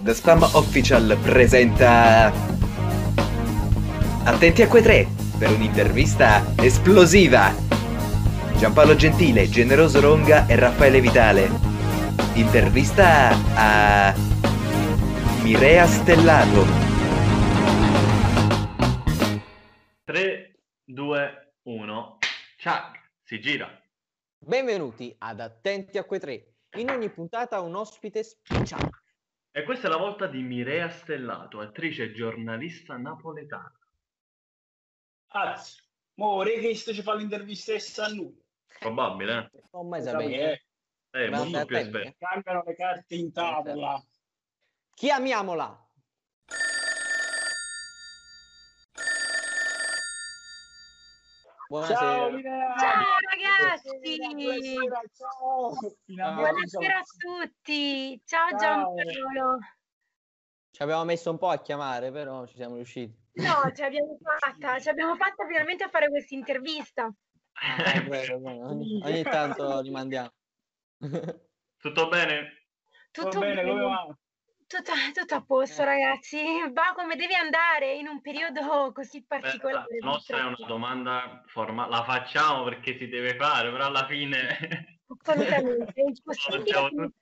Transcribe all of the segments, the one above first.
The Spam Official presenta... Attenti a quei tre per un'intervista esplosiva. Giampaolo Gentile, Generoso Ronga e Raffaele Vitale. Intervista a... Mirea Stellato. 3, 2, 1. Ciao, si gira. Benvenuti ad Attenti a quei tre. In ogni puntata un ospite speciale. E questa è la volta di Mirea Stellato, attrice e giornalista napoletana. Anzi, mo vorrei che ci fa l'intervista a noi. Probabile, eh? Non mai Sapete, sapete. eh, Eh, è molto più esperto. cambiano le carte in tavola. Chiamiamola. Buonasera. Ciao, Linea! Ciao ragazzi! buonasera, ciao! Buonasera a tutti! Ciao Ciao. Giampaolo! Ci abbiamo messo un po' a chiamare, però ci siamo riusciti. No, ce l'abbiamo fatta, ce l'abbiamo fatta finalmente a fare questa intervista. Eh, ogni, ogni tanto li mandiamo. Tutto bene? Tutto Va bene, come bene, va? Tutto, tutto a posto ragazzi. Va come devi andare in un periodo così Beh, particolare. la nostra è una domanda formale, la facciamo perché si deve fare, però alla fine... Assolutamente, è impossibile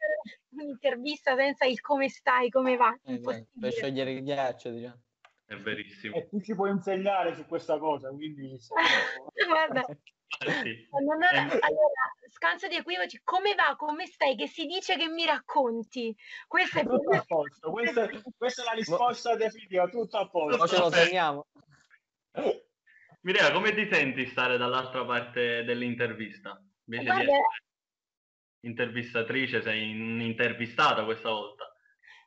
un'intervista senza il come stai, come va. Eh, beh, per sciogliere il ghiaccio, diciamo. È verissimo. E tu ci puoi insegnare su questa cosa, quindi... Guarda, Eh, sì. No, no, no, Eh, allora, scanso di equivoci, come va, come stai, che si dice che mi racconti? Questo è Tutto a posto, questa, è- questa è la risposta definitiva, tutto a posto. Poi ce lo segniamo. Mirea, come ti senti stare dall'altra parte dell'intervista? Invece di Guarda, essere intervistatrice, sei intervistata questa volta.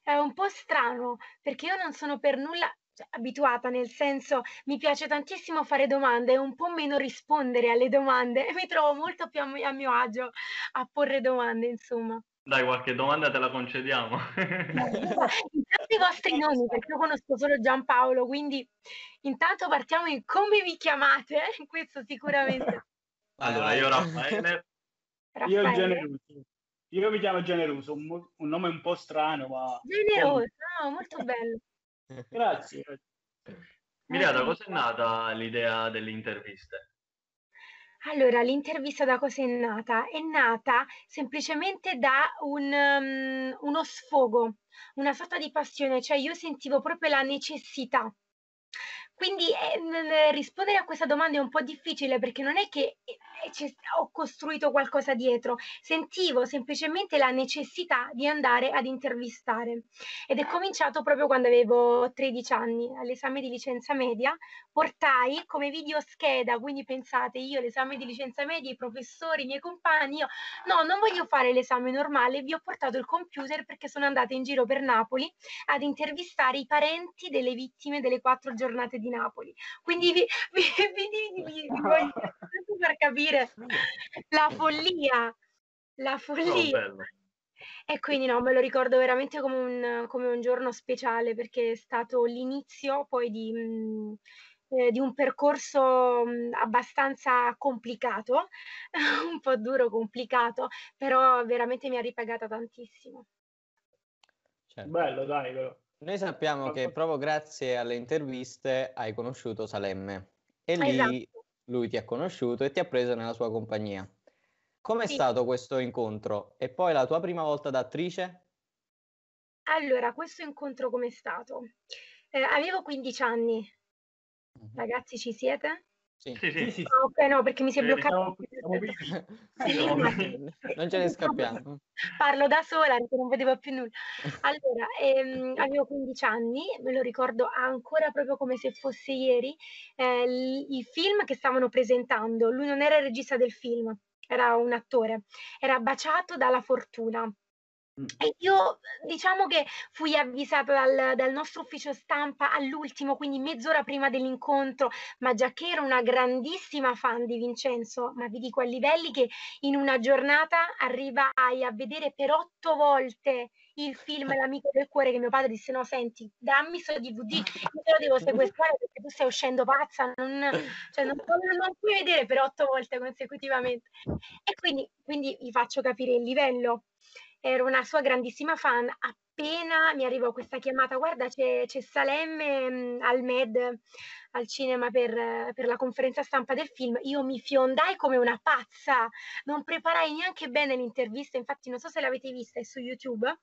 è un po' strano perché io non sono per nulla abituata, nel senso mi piace tantissimo fare domande e un po' meno rispondere alle domande e mi trovo molto più a mio, a mio agio a porre domande, insomma. Dai, qualche domanda te la concediamo. Intanto i vostri nomi, perché io conosco solo Giampaolo, quindi intanto partiamo in come vi chiamate, questo sicuramente. Allora, io Raffaele, Io Raffaele. generoso. Io mi chiamo Generoso, un, un nome un po' strano, ma... Generoso, no, molto bello. Grazie. Da Molto cosa è nata l'idea delle interviste? Allora, l'intervista da cosa è nata? È nata semplicemente da un, um, uno sfogo, una sorta di passione, cioè io sentivo proprio la necessità. Quindi eh, rispondere a questa domanda è un po' difficile perché non è che eh, ho costruito qualcosa dietro, sentivo semplicemente la necessità di andare ad intervistare. Ed è cominciato proprio quando avevo 13 anni, all'esame di licenza media, portai come videoscheda, quindi pensate io l'esame di licenza media, i professori, i miei compagni, io no, non voglio fare l'esame normale, vi ho portato il computer perché sono andata in giro per Napoli ad intervistare i parenti delle vittime delle quattro giornate di Napoli. Quindi vi, vi, vi- vi- vi voglio far capire la follia, la Oh, follia. bello. E quindi no, me lo ricordo veramente come un, come un giorno speciale perché è stato l'inizio poi di, mm, eh, di un percorso mm, abbastanza complicato, un po' duro, complicato, però veramente mi ha ripagata tantissimo. Certo. Bello, dai, però. Noi sappiamo che proprio grazie alle interviste hai conosciuto Salemme e lì Esatto. lui ti ha conosciuto e ti ha preso nella sua compagnia. Com'è Sì. stato questo incontro? E poi la tua prima volta da attrice? Allora, questo incontro com'è stato? Eh, avevo 15 anni, ragazzi, ci siete? Sì. Sì, Sì, Ah, ok, no, perché mi si è Eh, bloccato. vivi. non ce ne scappiamo. Parlo da sola perché non vedevo più nulla. Allora, ehm, avevo 15 anni, me lo ricordo ancora proprio come se fosse ieri, eh, il film che stavano presentando, lui non era il regista del film, era un attore, era baciato dalla fortuna. E io diciamo che fui avvisata dal, dal nostro ufficio stampa all'ultimo, quindi mezz'ora prima dell'incontro, ma già che ero una grandissima fan di Vincenzo, ma vi dico a livelli che in una giornata arrivai a vedere per otto volte il film L'amico del cuore che mio padre disse no senti dammi sto DVD io te lo devo sequestrare perché tu stai uscendo pazza non, cioè, non, non- non puoi vedere per otto volte consecutivamente. E quindi, quindi vi faccio capire il livello ero una sua grandissima fan. Appena mi arrivò questa chiamata, guarda, c'è, c'è Salemme mh, al Med al cinema per, per la conferenza stampa del film, io mi fiondai come una pazza, non preparai neanche bene l'intervista, infatti non so se l'avete vista, è su YouTube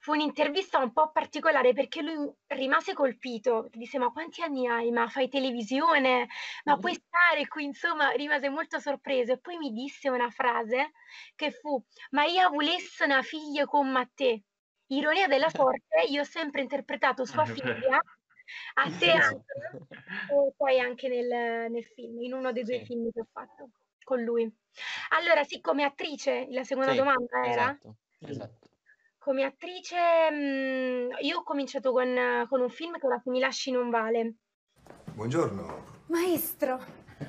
fu un'intervista un po' particolare perché lui rimase colpito, disse ma quanti anni hai? Ma fai televisione? Ma puoi stare qui? Insomma, rimase molto sorpreso e poi mi disse una frase che fu ma io volessi una figlia come te. Ironia della sorte, io ho sempre interpretato sua figlia a teatro e poi anche nel, nel, film, in uno dei due sì. film che ho fatto con lui. Allora, sì, come attrice, la seconda sì, domanda era? Esatto, esatto. Come attrice, mh, mm, io ho cominciato con, con un film che ora mi lasci non vale. Buongiorno. Maestro.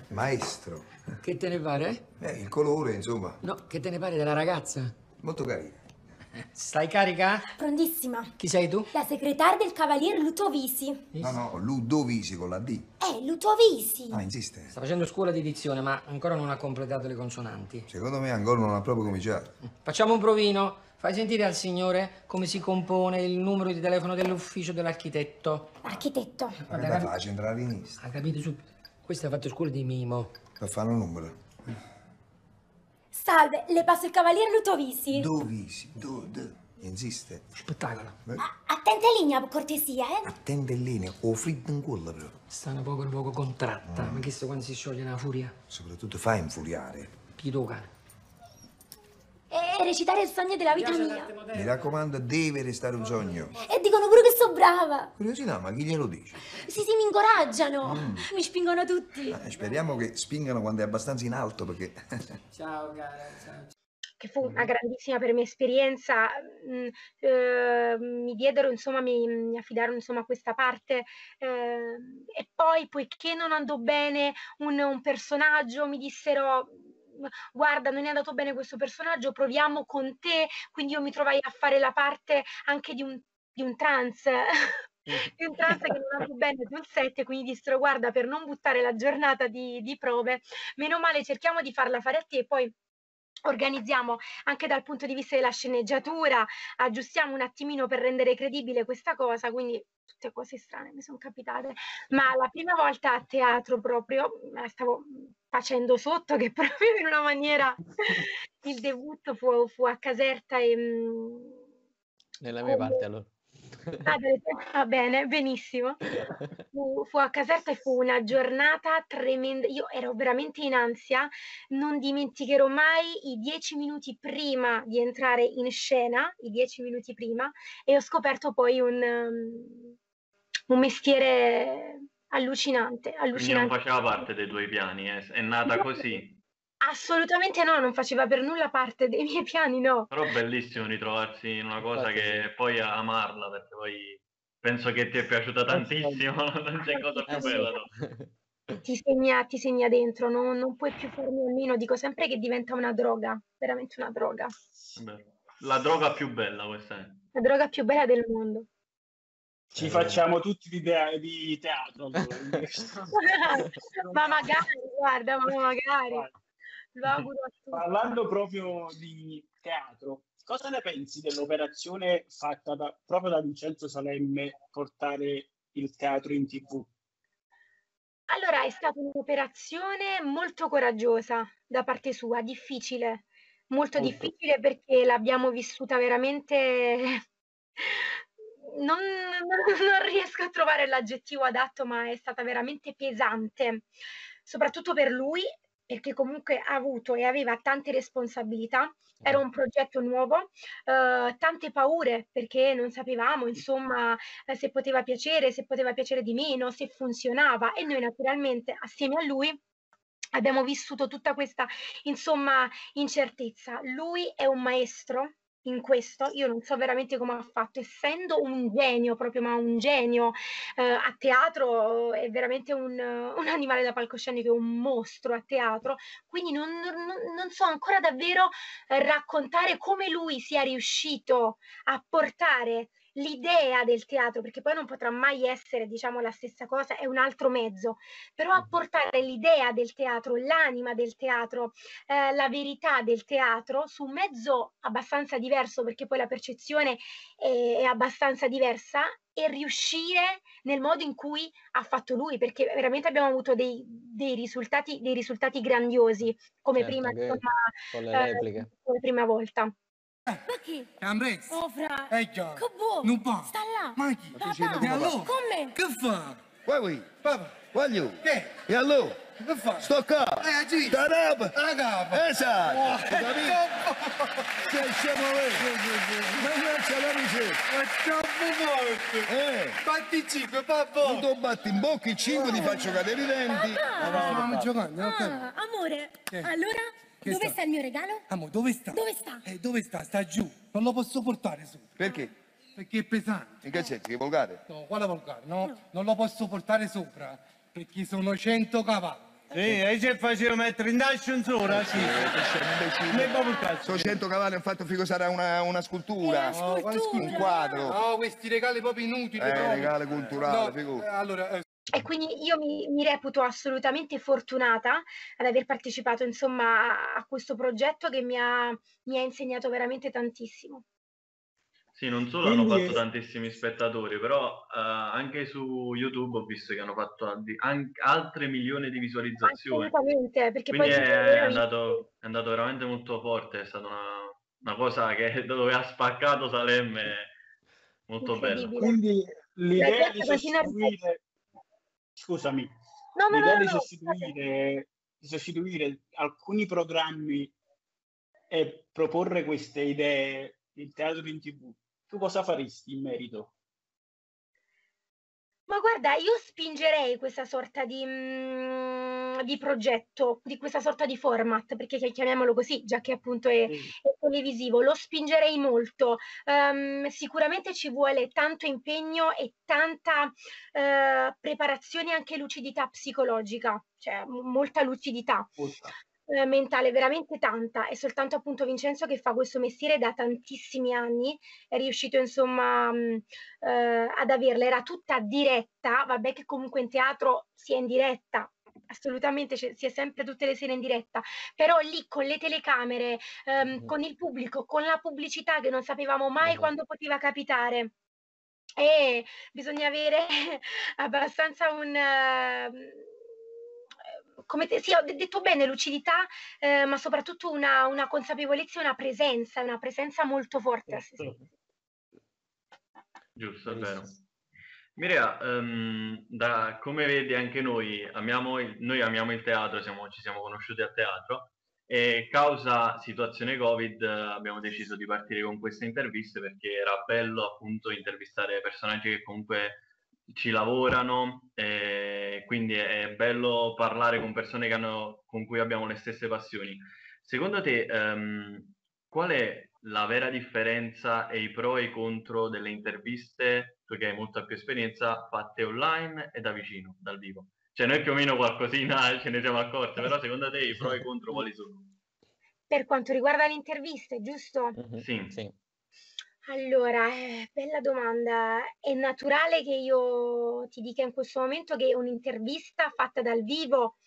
Maestro. Che te ne pare? Eh, il colore, insomma. No, che te ne pare della ragazza? Molto carina. Stai carica? Prontissima. Chi sei tu? La segretaria del cavalier Lutovisi. No, no, Ludovisi con la D. Eh, Lutovisi. Ah, insiste. Sta facendo scuola di dizione, ma ancora non ha completato le consonanti. Secondo me ancora non ha proprio cominciato. Facciamo un provino. Fai sentire al signore come si compone il numero di telefono dell'ufficio dell'architetto. Architetto. Ma è facile centrale in Ha capito subito. Questo ha fatto scuola di mimo. Per fare un numero. Salve, le passo il cavaliere Lutovisi. Dovisi, do, do. Insiste. Spettacolo. A- attenta in linea, per cortesia, eh? Attenta in linea, o fritto in culla però. Stanno poco a poco contratta. Mm. Ma chissà quando si scioglie una furia. Soprattutto fa infuriare. Chi tocca? E recitare il sogno della vita mia. Mi raccomando, deve restare un sogno. E dicono pure che so brava. Curiosità, ma chi glielo dice? Sì, sì, mi incoraggiano. Mm. Mi spingono tutti. Eh, speriamo che spingano quando è abbastanza in alto, perché... ciao, cara, ciao. Che fu una grandissima per me esperienza. Mm, eh, mi diedero, insomma, mi, mi affidarono, insomma, questa parte. Eh, e poi, poiché non andò bene un, un personaggio, mi dissero guarda, non è andato bene questo personaggio, proviamo con te. Quindi io mi trovai a fare la parte anche di un, di un trans. di un trans che non andò bene sul set, quindi dissero guarda per non buttare la giornata di, di prove, meno male cerchiamo di farla fare a te e poi organizziamo anche dal punto di vista della sceneggiatura, aggiustiamo un attimino per rendere credibile questa cosa, quindi tutte cose strane mi sono capitate, ma la prima volta a teatro proprio, stavo facendo sotto che proprio in una maniera il debutto fu, fu a Caserta e... Mm, Nella mia parte allora. Ah, va bene, benissimo. Fu, fu, a Caserta e fu una giornata tremenda. Io ero veramente in ansia, non dimenticherò mai i dieci minuti prima di entrare in scena, i dieci minuti prima, e ho scoperto poi un, um, un mestiere allucinante, allucinante. Quindi non faceva parte dei tuoi piani, eh? è nata così. Assolutamente no, non faceva per nulla parte dei miei piani, no. Però è bellissimo ritrovarsi in una cosa che poi amarla, perché poi penso che ti è piaciuta tantissimo, non c'è cosa più eh, bella. No? Ti segna, ti segna dentro, no? non puoi più farmi a meno, dico sempre che diventa una droga, veramente una droga. La droga più bella questa è. La droga più bella del mondo. Ci eh. facciamo tutti di, te- di teatro. ma magari, guarda, ma magari. Parlando proprio di teatro, cosa ne pensi dell'operazione fatta da, proprio da Vincenzo Salemme portare il teatro in tv? Allora, è stata un'operazione molto coraggiosa da parte sua, difficile, molto, molto. difficile perché l'abbiamo vissuta veramente... Non, non, riesco a trovare l'aggettivo adatto, ma è stata veramente pesante, soprattutto per lui perché comunque ha avuto e aveva tante responsabilità, era un progetto nuovo, eh, tante paure perché non sapevamo insomma se poteva piacere, se poteva piacere di meno, se funzionava e noi naturalmente assieme a lui abbiamo vissuto tutta questa insomma incertezza. Lui è un maestro in questo, io non so veramente come ha fatto, essendo un genio, proprio ma un genio eh, a teatro, è veramente un, un, animale da palcoscenico, è un mostro a teatro, quindi non, non, non so ancora davvero eh, raccontare come lui sia riuscito a portare l'idea del teatro, perché poi non potrà mai essere, diciamo, la stessa cosa, è un altro mezzo, però a portare l'idea del teatro, l'anima del teatro, eh, la verità del teatro su un mezzo abbastanza diverso, perché poi la percezione è, è abbastanza diversa, e riuscire nel modo in cui ha fatto lui, perché veramente abbiamo avuto dei, dei, risultati, dei risultati grandiosi, come Certo, prima, insomma, con le eh, repliche. come prima volta. Ma chi? Ambrezza. Oh, fra. Eh già. Che buono. Non va. Sta là. Ma chi? Papà. E allora? Con me. Che fa? Vai qui, Papà. voglio. Che? E allora? Che fa? Sto qua. Eh. Da rapa. La capa. Esatto. Oh, capito? Che siamo Ma non c'è la miseria. È troppo forte. Eh. Batti 5, papà. Tu tu batti in bocca i cinque, ti faccio cadere i denti. Stavamo giocando, ok? Ah, amore. Allora, Che dove sta? sta il mio regalo? Amo, dove sta? Dove sta? Eh, dove sta? Sta giù. Non lo posso portare su. Perché? Perché è pesante. In che senso? Che volgare? No, quale volgare? No, non lo posso portare sopra. Perché sono 100 cavalli. Sì, e se faceva mettere in ascensore, sì. Ne proprio il cazzo. Sono 100 cavalli, hanno fatto figo sarà una, una scultura. Oh, quale Un quadro. No, questi regali proprio inutili. Eh, proprio. regale culturale, No, figura. eh, allora, eh, E quindi io mi, mi reputo assolutamente fortunata ad aver partecipato, insomma, a, a questo progetto che mi ha, mi ha insegnato veramente tantissimo. Sì, non solo hanno Quindi- fatto tantissimi spettatori, però eh, anche su YouTube ho visto che hanno fatto addi- anche altre milioni di visualizzazioni. Assolutamente, perché Quindi poi è, sono andato, è andato veramente molto forte, è stata una, una cosa che dove ha spaccato Salemme molto bella. Quindi l'idea di sostituire, scusami, No, no, l'idea no, di sostituire, di sostituire alcuni programmi e proporre queste idee in teatro in tv, tu cosa faresti in merito? Ma guarda, io spingerei questa sorta di, mm, di progetto, di questa sorta di format, perché chi- chiamiamolo così, già che appunto è, Sì. è televisivo, lo spingerei molto. Ehm, sicuramente ci vuole tanto impegno e tanta eh, preparazione e anche lucidità psicologica, cioè m- molta lucidità Molta. eh, mentale, veramente tanta. È soltanto appunto Vincenzo che fa questo mestiere da tantissimi anni, è riuscito insomma mh, eh, ad averla. Era tutta diretta, vabbè che comunque in teatro si è in diretta. Assolutamente, c'è- si è sempre tutte le sere in diretta, però lì con le telecamere, ehm, Mhm. con il pubblico, con la pubblicità che non sapevamo mai Mhm. quando poteva capitare. E bisogna avere abbastanza un, ehm, come te, sì, ho de- detto bene, lucidità, eh, ma soprattutto una, una consapevolezza una presenza, una presenza molto forte. sì, sì. Giusto, è vero. Mirea, ehm, da, come vedi anche noi amiamo il, noi amiamo il teatro, siamo- ci siamo conosciuti a teatro e causa situazione Covid eh, abbiamo deciso di partire con queste interviste perché era bello appunto intervistare personaggi che comunque ci lavorano e quindi è, bello parlare con persone hanno, con cui abbiamo le stesse passioni. Secondo te, ehm, qual è la vera differenza e i pro e i contro delle interviste, tu che hai molta più esperienza, fatte online e da vicino, dal vivo? Cioè noi più o meno qualcosina ce ne siamo accorti, però secondo te i pro e i contro quali sono? Per quanto riguarda le interviste, giusto? Mhm, Sì. Sì. Allora, eh, bella domanda. È naturale che io ti dica in questo momento che un'intervista fatta dal vivo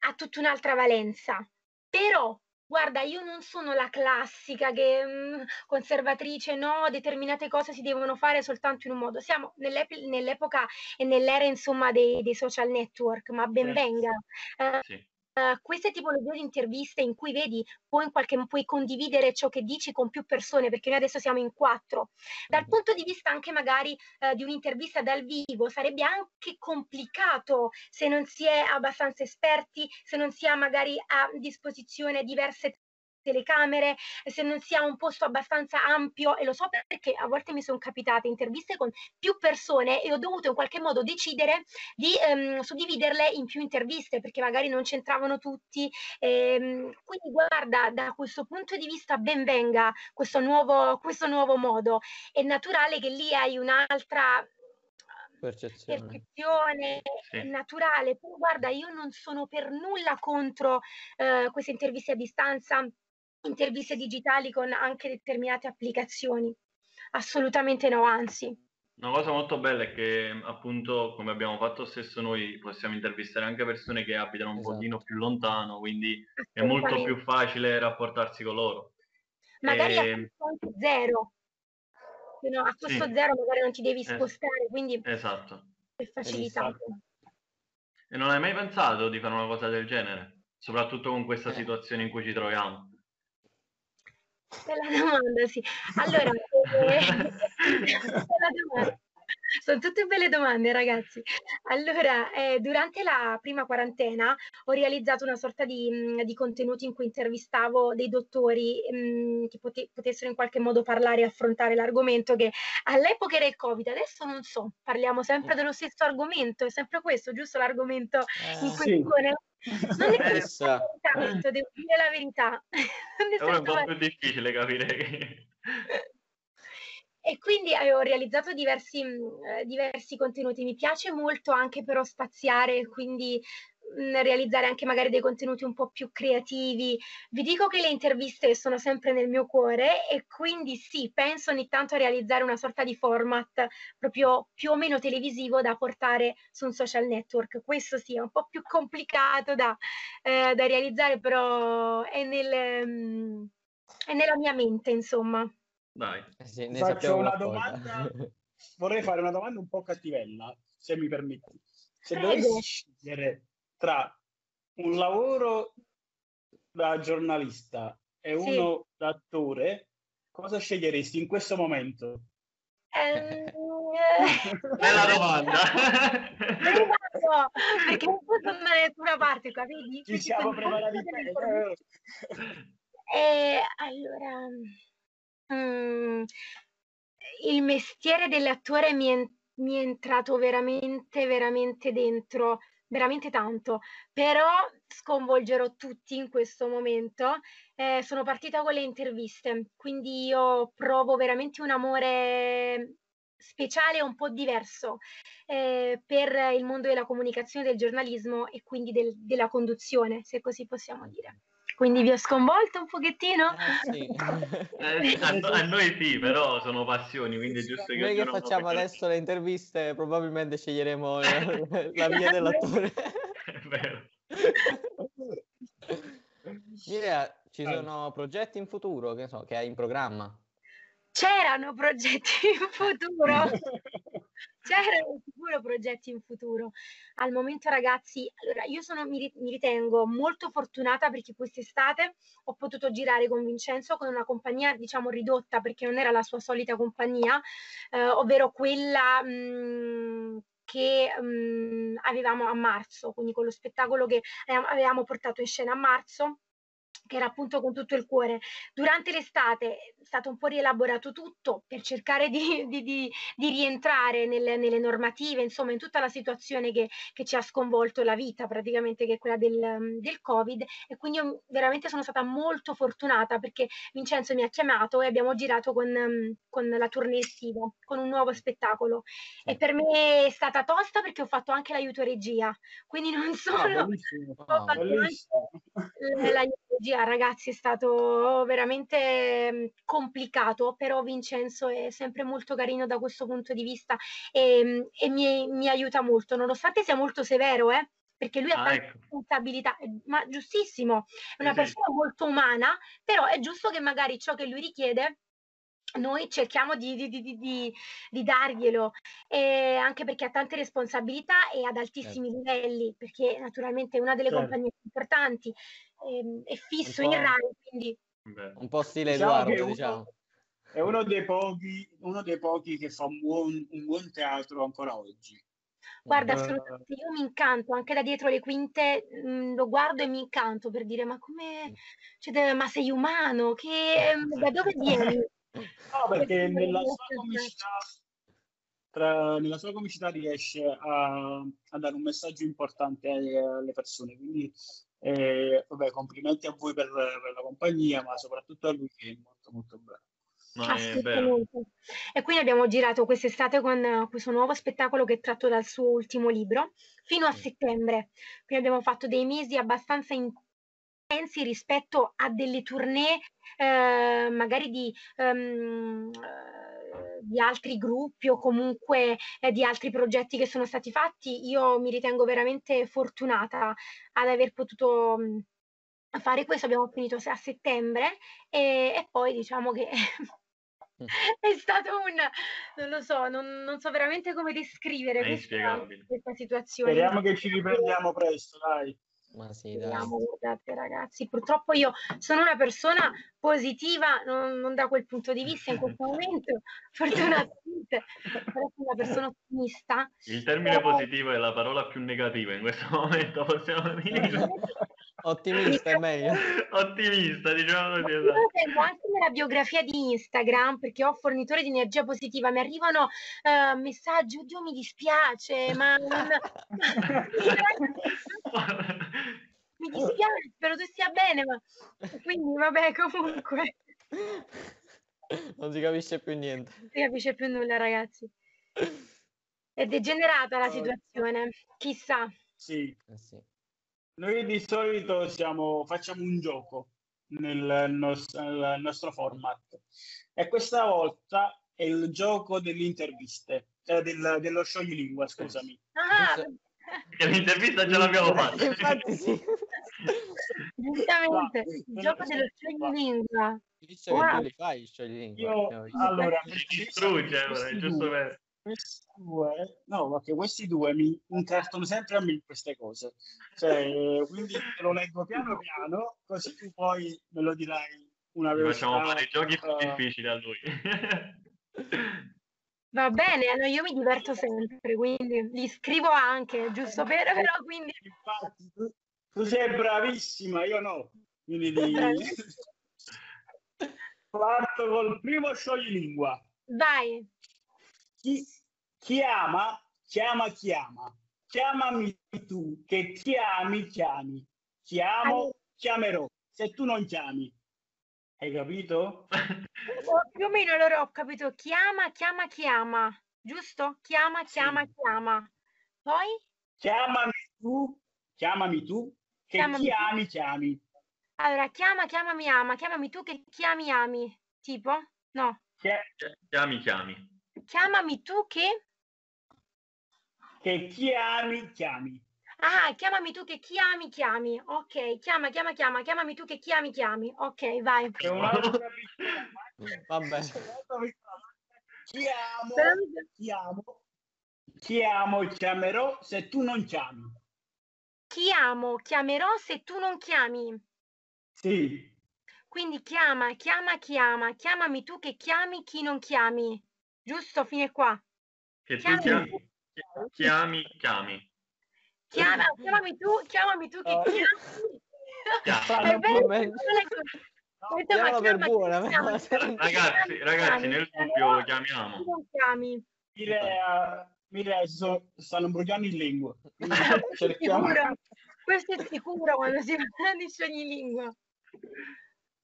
ha tutta un'altra valenza. Però, guarda, io non sono la classica che mm, conservatrice, no, determinate cose si devono fare soltanto in un modo. Siamo nell'ep- nell'epoca e nell'era, insomma, dei, dei social network, ma ben Certo. venga. Eh, Sì. Eh, queste tipologie di interviste in cui vedi, puoi, in qualche, puoi condividere ciò che dici con più persone, perché noi adesso siamo in quattro. Dal Mhm. punto di vista anche magari eh, di un'intervista dal vivo, sarebbe anche complicato se non si è abbastanza esperti, se non si ha magari a disposizione diverse telecamere, se non si ha un posto abbastanza ampio e lo so perché a volte mi sono capitate interviste con più persone e ho dovuto in qualche modo decidere di ehm, suddividerle in più interviste perché magari non c'entravano tutti. ehm, quindi guarda, da questo punto di vista ben venga questo nuovo, questo nuovo modo. È naturale che lì hai un'altra Percezione. percezione Sì. è naturale. Però guarda, io non sono per nulla contro eh, queste interviste a distanza, interviste digitali con anche determinate applicazioni. assolutamente no, anzi. Una cosa molto bella è che appunto, come abbiamo fatto stesso noi, possiamo intervistare anche persone che abitano un Esatto. pochino più lontano, quindi è molto più facile rapportarsi con loro. Magari a Ehm, costo zero. No, a costo Sì. zero magari non ti devi Eh, spostare, quindi Esatto. è facilitato. E non hai mai pensato di fare una cosa del genere? Soprattutto con Eh. questa situazione in cui ci troviamo. Bella domanda, sì. Allora, eh, domanda. Sono tutte belle domande, ragazzi. Allora, eh, durante la prima quarantena ho realizzato una sorta di, mh, di contenuti in cui intervistavo dei dottori mh, che pote- potessero in qualche modo parlare e affrontare l'argomento che all'epoca era il Covid, adesso non so, parliamo sempre dello stesso argomento, è sempre questo, giusto l'argomento in Eh, questione? Non è Eh, esattamente, devo dire la verità. È un po' più difficile capire che... E quindi eh, ho realizzato diversi, mh, eh, diversi contenuti. Mi piace molto anche però spaziare, quindi mh, realizzare anche magari dei contenuti un po' più creativi. Vi dico che le interviste sono sempre nel mio cuore e quindi sì, penso ogni tanto a realizzare una sorta di format proprio più o meno televisivo da portare su un social network. Questo sì, è un po' più complicato da, eh, da realizzare, però è nel, mh, è nella mia mente, insomma. Dai. Eh sì, ne Faccio una domanda, vorrei fare una domanda un po' cattivella, se mi permetti. Se Prego. dovessi scegliere tra un lavoro da giornalista e Sì. uno da attore, cosa sceglieresti in questo momento? Ehm, Bella domanda. Perché non posso andare da nessuna parte qua, vedi? Ci siamo preparati bene. E allora, mm, il mestiere dell'attore mi è, mi è entrato veramente, veramente dentro, veramente tanto, però sconvolgerò tutti in questo momento. Eh, sono partita con le interviste, quindi io provo veramente un amore speciale un po' diverso eh, per il mondo della comunicazione, del giornalismo e quindi del- della conduzione, se così possiamo dire. Quindi vi ho sconvolto un pochettino? Eh, sì. Eh, a, a noi sì, però sono passioni, quindi è giusto che Noi che facciamo faccia- adesso le interviste probabilmente sceglieremo la, la via dell'attore. È vero. Mirea, ci sono progetti in futuro, che so, che hai in programma? C'erano progetti in futuro, c'erano sicuro progetti in futuro. Al momento, ragazzi, allora io sono, mi, ri- mi ritengo molto fortunata perché quest'estate ho potuto girare con Vincenzo con una compagnia, diciamo, ridotta perché non era la sua solita compagnia, eh, ovvero quella mh, che mh, avevamo a marzo, quindi con lo spettacolo che avevamo portato in scena a marzo che era appunto con tutto il cuore. Durante l'estate è stato un po' rielaborato tutto per cercare di, di- di- di rientrare nelle, nelle normative, insomma, in tutta la situazione che, che ci ha sconvolto la vita, praticamente, che è quella del, del Covid. E quindi io veramente sono stata molto fortunata perché Vincenzo mi ha chiamato e abbiamo girato con, con la tournée estiva, con un nuovo spettacolo. E per me è stata tosta perché ho fatto anche l'aiuto regia, quindi non Ah, solo bellissimo, ho fatto anche bellissimo. l- ragazzi, è stato veramente mm, complicato, però Vincenzo è sempre molto carino da questo punto di vista e, mm, e mi, mi aiuta molto, nonostante sia molto severo, eh, perché lui ha Ah, tante ecco. responsabilità, eh, ma giustissimo, è una sì. persona molto umana, però è giusto che magari ciò che lui richiede noi cerchiamo di, di- di- di- darglielo, eh, anche perché ha tante responsabilità e ad altissimi livelli, perché naturalmente è una delle Certo. compagnie più importanti, ehm, è fisso in po'. Rai, quindi Beh. Un po' stile Diciamo uno- diciamo. È uno dei pochi, uno dei pochi che fa un buon, un buon teatro ancora oggi. guarda, Eh, assolutamente, io mi incanto anche da dietro le quinte, mh, lo guardo e mi incanto per dire, ma come, cioè, ma sei umano, che, da dove vieni? No, perché nella sua è comicità, tra- nella sua comicità riesce a, a dare un messaggio importante alle, alle persone. Quindi, eh, vabbè, complimenti a voi per, per la compagnia, ma soprattutto a lui che è molto molto bravo. Assolutamente. E quindi abbiamo girato quest'estate con questo nuovo spettacolo che è tratto dal suo ultimo libro fino a settembre. Quindi abbiamo fatto dei mesi abbastanza intensi rispetto a delle tournée eh, magari di eh, di altri gruppi o comunque eh, di altri progetti che sono stati fatti, io mi ritengo veramente fortunata ad aver potuto mh, fare questo. Abbiamo finito a settembre e, e poi diciamo che è stato un, non lo so, non, non so veramente come descrivere questa, questa situazione. Speriamo che ci riprendiamo presto, dai. Ma sì, dai. Speriamo, guardate ragazzi, purtroppo io sono una persona positiva, non, non da quel punto di vista in questo momento, fortunatamente, però sono una persona ottimista. Il termine Però- positivo è la parola più negativa in questo momento, possiamo dire. Ottimista è meglio. Ottimista, diciamo così. Io esatto. anche nella biografia di Instagram perché ho fornitore di energia positiva, mi arrivano eh, messaggi, oddio mi dispiace, ma mi dispiace, spero tu stia bene, ma quindi vabbè comunque Non si capisce più niente. non si capisce più nulla ragazzi. È degenerata la situazione, chissà. Sì. Eh sì. Noi di solito siamo, facciamo un gioco nel nos- nel nostro format e questa volta è il gioco delle interviste, eh, del- dello scioglilingua, scusami. Ah, Che l'intervista ce l'abbiamo fatta. Infatti sì. giustamente, No, il gioco dello scioglilingua. Dice che Wow. tu li fai, scegli lingua. Io, abbiamo visto. allora, Ci distrugge giusto per... questi due, no, perché questi due mi incartano sempre a me in queste cose. Cioè, quindi te lo leggo piano piano, così tu poi me lo dirai una Gli facciamo velocità. fare i giochi più eh, difficili a lui. Va bene, no, io mi diverto sempre, quindi li scrivo anche, giusto per, però quindi... Infatti, tu, tu sei bravissima, io no. Quindi di... Parto col primo scioglilingua. Vai, Chi, chi ama, chiama, chiama. Chiamami tu, che chiami, chiami. Chiamo, chiamerò. Se tu non chiami. Hai capito? Oh, più o meno allora ho capito, chiama, chiama, chiama, giusto? Chiama, chiama, Sì. chiama. Poi? Chiamami tu, chiamami tu, che Chiamami tu. chiami, chiami. Allora, chiama, chiama, mi ama, chiamami tu che chiami, ami. Tipo? No. Chiami, chiami. Chiamami tu che... che chiami, chiami. Ah, chiamami tu che chiami, chiami. Ok, chiama, chiama, chiama, chiamami tu che chiami, chiami. Ok, vai. C'è un'altra macchina, Vabbè. Chiamo, chiamo, chiamo chiamerò se tu non chiami. Chiamo, chiamerò se tu non chiami. Sì, Quindi chiama, chiama, chiama, chiamami tu che chiami chi non chiami. Giusto? Fine qua. Che tu Chiami. Chiami, chiami. Chiama, chiamami tu, chiamami tu che Oh. chiami. Chiama. È vero, non detto, ma per buona? Ragazzi, ragazzi, nel dubbio chiamiamo. non chiami. Mirea, Mirea, si sono- stanno bruciando in lingua. Questo è sicuro quando si parla di scioglilingua.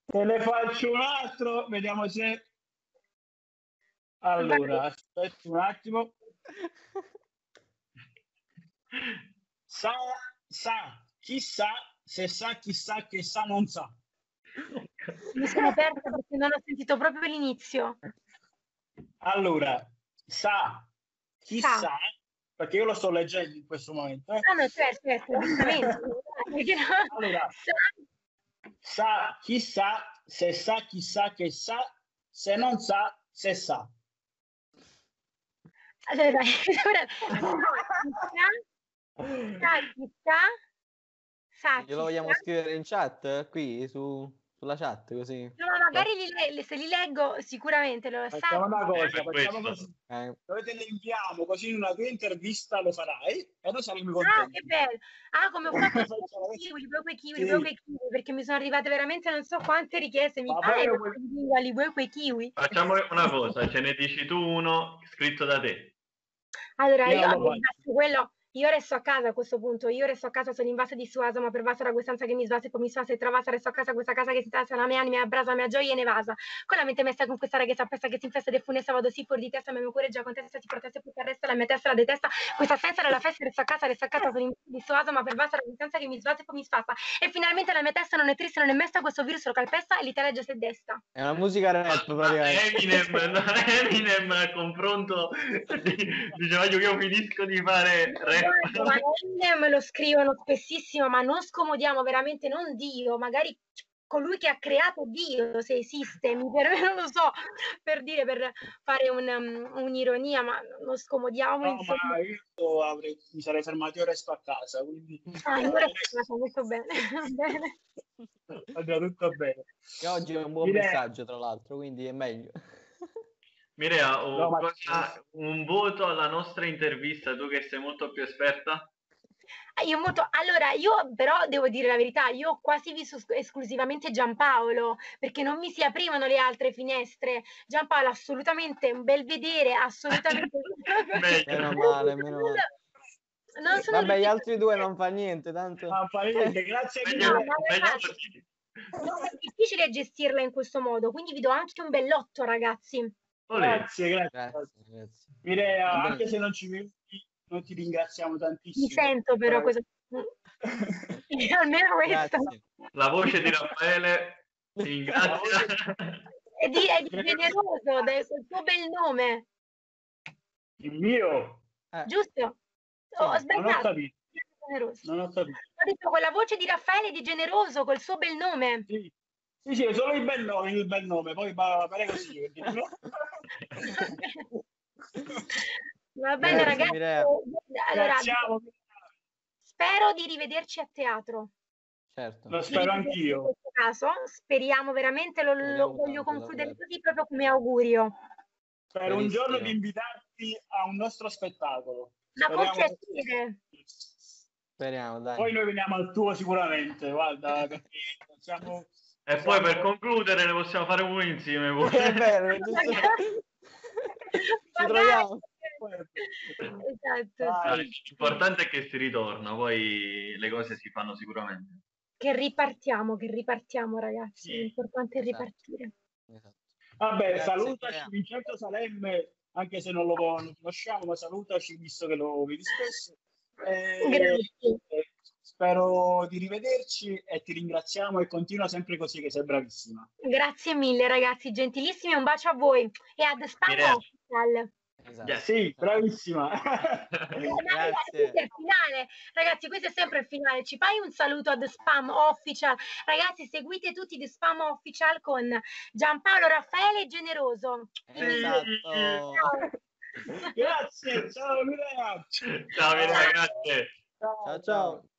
te ne faccio un altro, vediamo se... Allora, aspetta un attimo. Sa, sa, chissà, se sa, chissà, che sa, non sa. Mi sono persa perché non ho sentito proprio l'inizio. Allora, sa, chissà, Sa. perché io lo sto leggendo in questo momento. eh. Ah, no, certo, certo, giustamente. Allora, sa, chissà, se sa, chissà che sa, se non sa, se sa. Allora, dai, allora, sa, chissà, sa, Glielo vogliamo scrivere in chat qui su, sulla chat così. No, ma magari li le- se li leggo sicuramente lo. Facciamo una cosa, per facciamo così. Eh, Noi te le inviamo così in una tua intervista lo farai e noi saremo Ah, contenti. che bello! Ah, come ho fatto i così. kiwi, quei kiwi, Sì. quei kiwi, perché mi sono arrivate veramente non so quante richieste. Mi lingua libro quei kiwi? Facciamo una cosa, ce ne dici tu uno scritto da te. Allora, Io io fatto quello Io resto a casa a questo punto, io resto a casa, sono invasa di suasa, ma per vasara quest'ansia che mi svasa e poi mi svasa e travasa, resto a casa questa casa che si tassa, la mia anima, brasa, la mia gioia e ne vasa. Con la mente messa con questa raga che s'appesta, che si infesta è funesta, vado sì fuori di testa, ma il mio cuore già con testa si protesta e poi si arresta, la mia testa la detesta, questa senza della festa, resto a casa, resto a casa, sono invasa di suasa, ma per vasara quest'ansia che mi svasa e poi mi sfassa. E finalmente la mia testa non è triste, non è mesta, questo virus lo calpesta e l'Italia già si è desta. È una musica rap praticamente. Eminem, no, Eminem a confronto diceva io, io finisco di fare rap. Ma Eminem lo scrivono spessissimo, ma non scomodiamo veramente, non Dio, magari colui che ha creato Dio, se esiste, mi per, non lo so, per dire, per fare un, um, un'ironia, ma non scomodiamo. No, insomma. ma io avrei, mi sarei fermato io resto a casa, quindi Ah, io resto a casa, molto bene. bene. tutto bene. E oggi è un buon Direi- messaggio, tra l'altro, quindi è meglio. Mirea, un, No, ma- cosa- un voto alla nostra intervista, tu che sei molto più esperta? Ah, Io molto, allora, io però devo dire la verità, io ho quasi visto esc- esclusivamente Giampaolo, perché non mi si aprivano le altre finestre. Giampaolo assolutamente un bel vedere, assolutamente... Meno male, meno male. Non sono Vabbè, gli altri due non fa niente, tanto... Ah, fa niente, grazie mille. no, è difficile gestirla in questo modo, quindi vi do anche un bell'otto, ragazzi. Grazie, grazie. Grazie, grazie. Mirea, anche se non ci vedi, noi ti ringraziamo tantissimo. Mi sento però questo... Almeno questo. La voce di Raffaele ti ringrazia. È di, è di generoso, del col suo bel nome, Il mio? Eh, giusto? Ho Non ho sbagliato. capito, Generoso. non ho capito. Ho detto con la voce di Raffaele di Generoso, col suo bel nome. Sì, sì, sì, solo il bel nome, il bel nome, poi va bene così. perché no? Va bene, Grazie, ragazzi. Allora, spero di rivederci a teatro. Certo. lo spero rivederci In anch'io. questo caso, speriamo veramente, lo, lo voglio tanto, concludere davvero. così proprio come augurio. Per un giorno di invitarti a un nostro spettacolo. Ma con Speriamo- piacere. Speriamo, dai. Poi noi veniamo al tuo sicuramente, guarda, perché siamo... E poi per concludere ne possiamo fare uno insieme. È vero? Ci troviamo. Esatto, Ah, sì. L'importante è che si ritorna, poi le cose si fanno sicuramente. Che ripartiamo, che ripartiamo, ragazzi. Sì. L'importante è Esatto. ripartire. Esatto. Vabbè, Grazie, salutaci Andrea. Vincenzo Salemme, anche se non lo conosciamo, ma salutaci visto che lo vedi spesso. E- Grazie. e spero di rivederci e ti ringraziamo e continua sempre così che sei bravissima. Grazie mille, ragazzi, gentilissimi. Un bacio a voi e ad Spam Mirea. Official. Esatto. Sì, bravissima. Ragazzi, questo è il finale. Ragazzi, questo è sempre il finale. Ci fai un saluto ad Spam Official. Ragazzi, seguite tutti The Spam Official con Giampaolo Raffaele Generoso. Esatto. Ciao. Grazie, ciao Mirea. Ciao, Mirea, grazie. Ciao, ciao. Ah,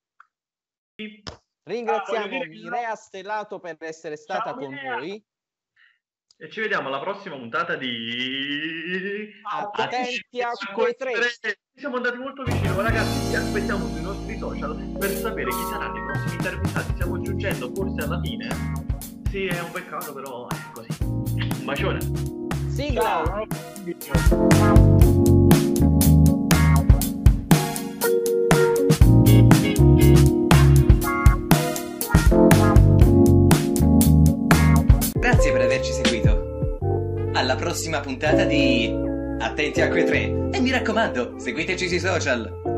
Ringraziamo che- Mirea Stellato per essere stata Ciao, con Mirea. noi. E ci vediamo alla prossima puntata di... Attenti a quei tre. Siamo andati molto vicino, ragazzi. Vi aspettiamo sui nostri social per sapere chi saranno i prossimi intervistati. Stiamo giungendo forse alla fine. Sì, è un peccato, però è così. Un bacione. Sigla. Ciao, Grazie per averci seguito. Alla prossima puntata di Attenti a quei tre. E mi raccomando, seguiteci sui social.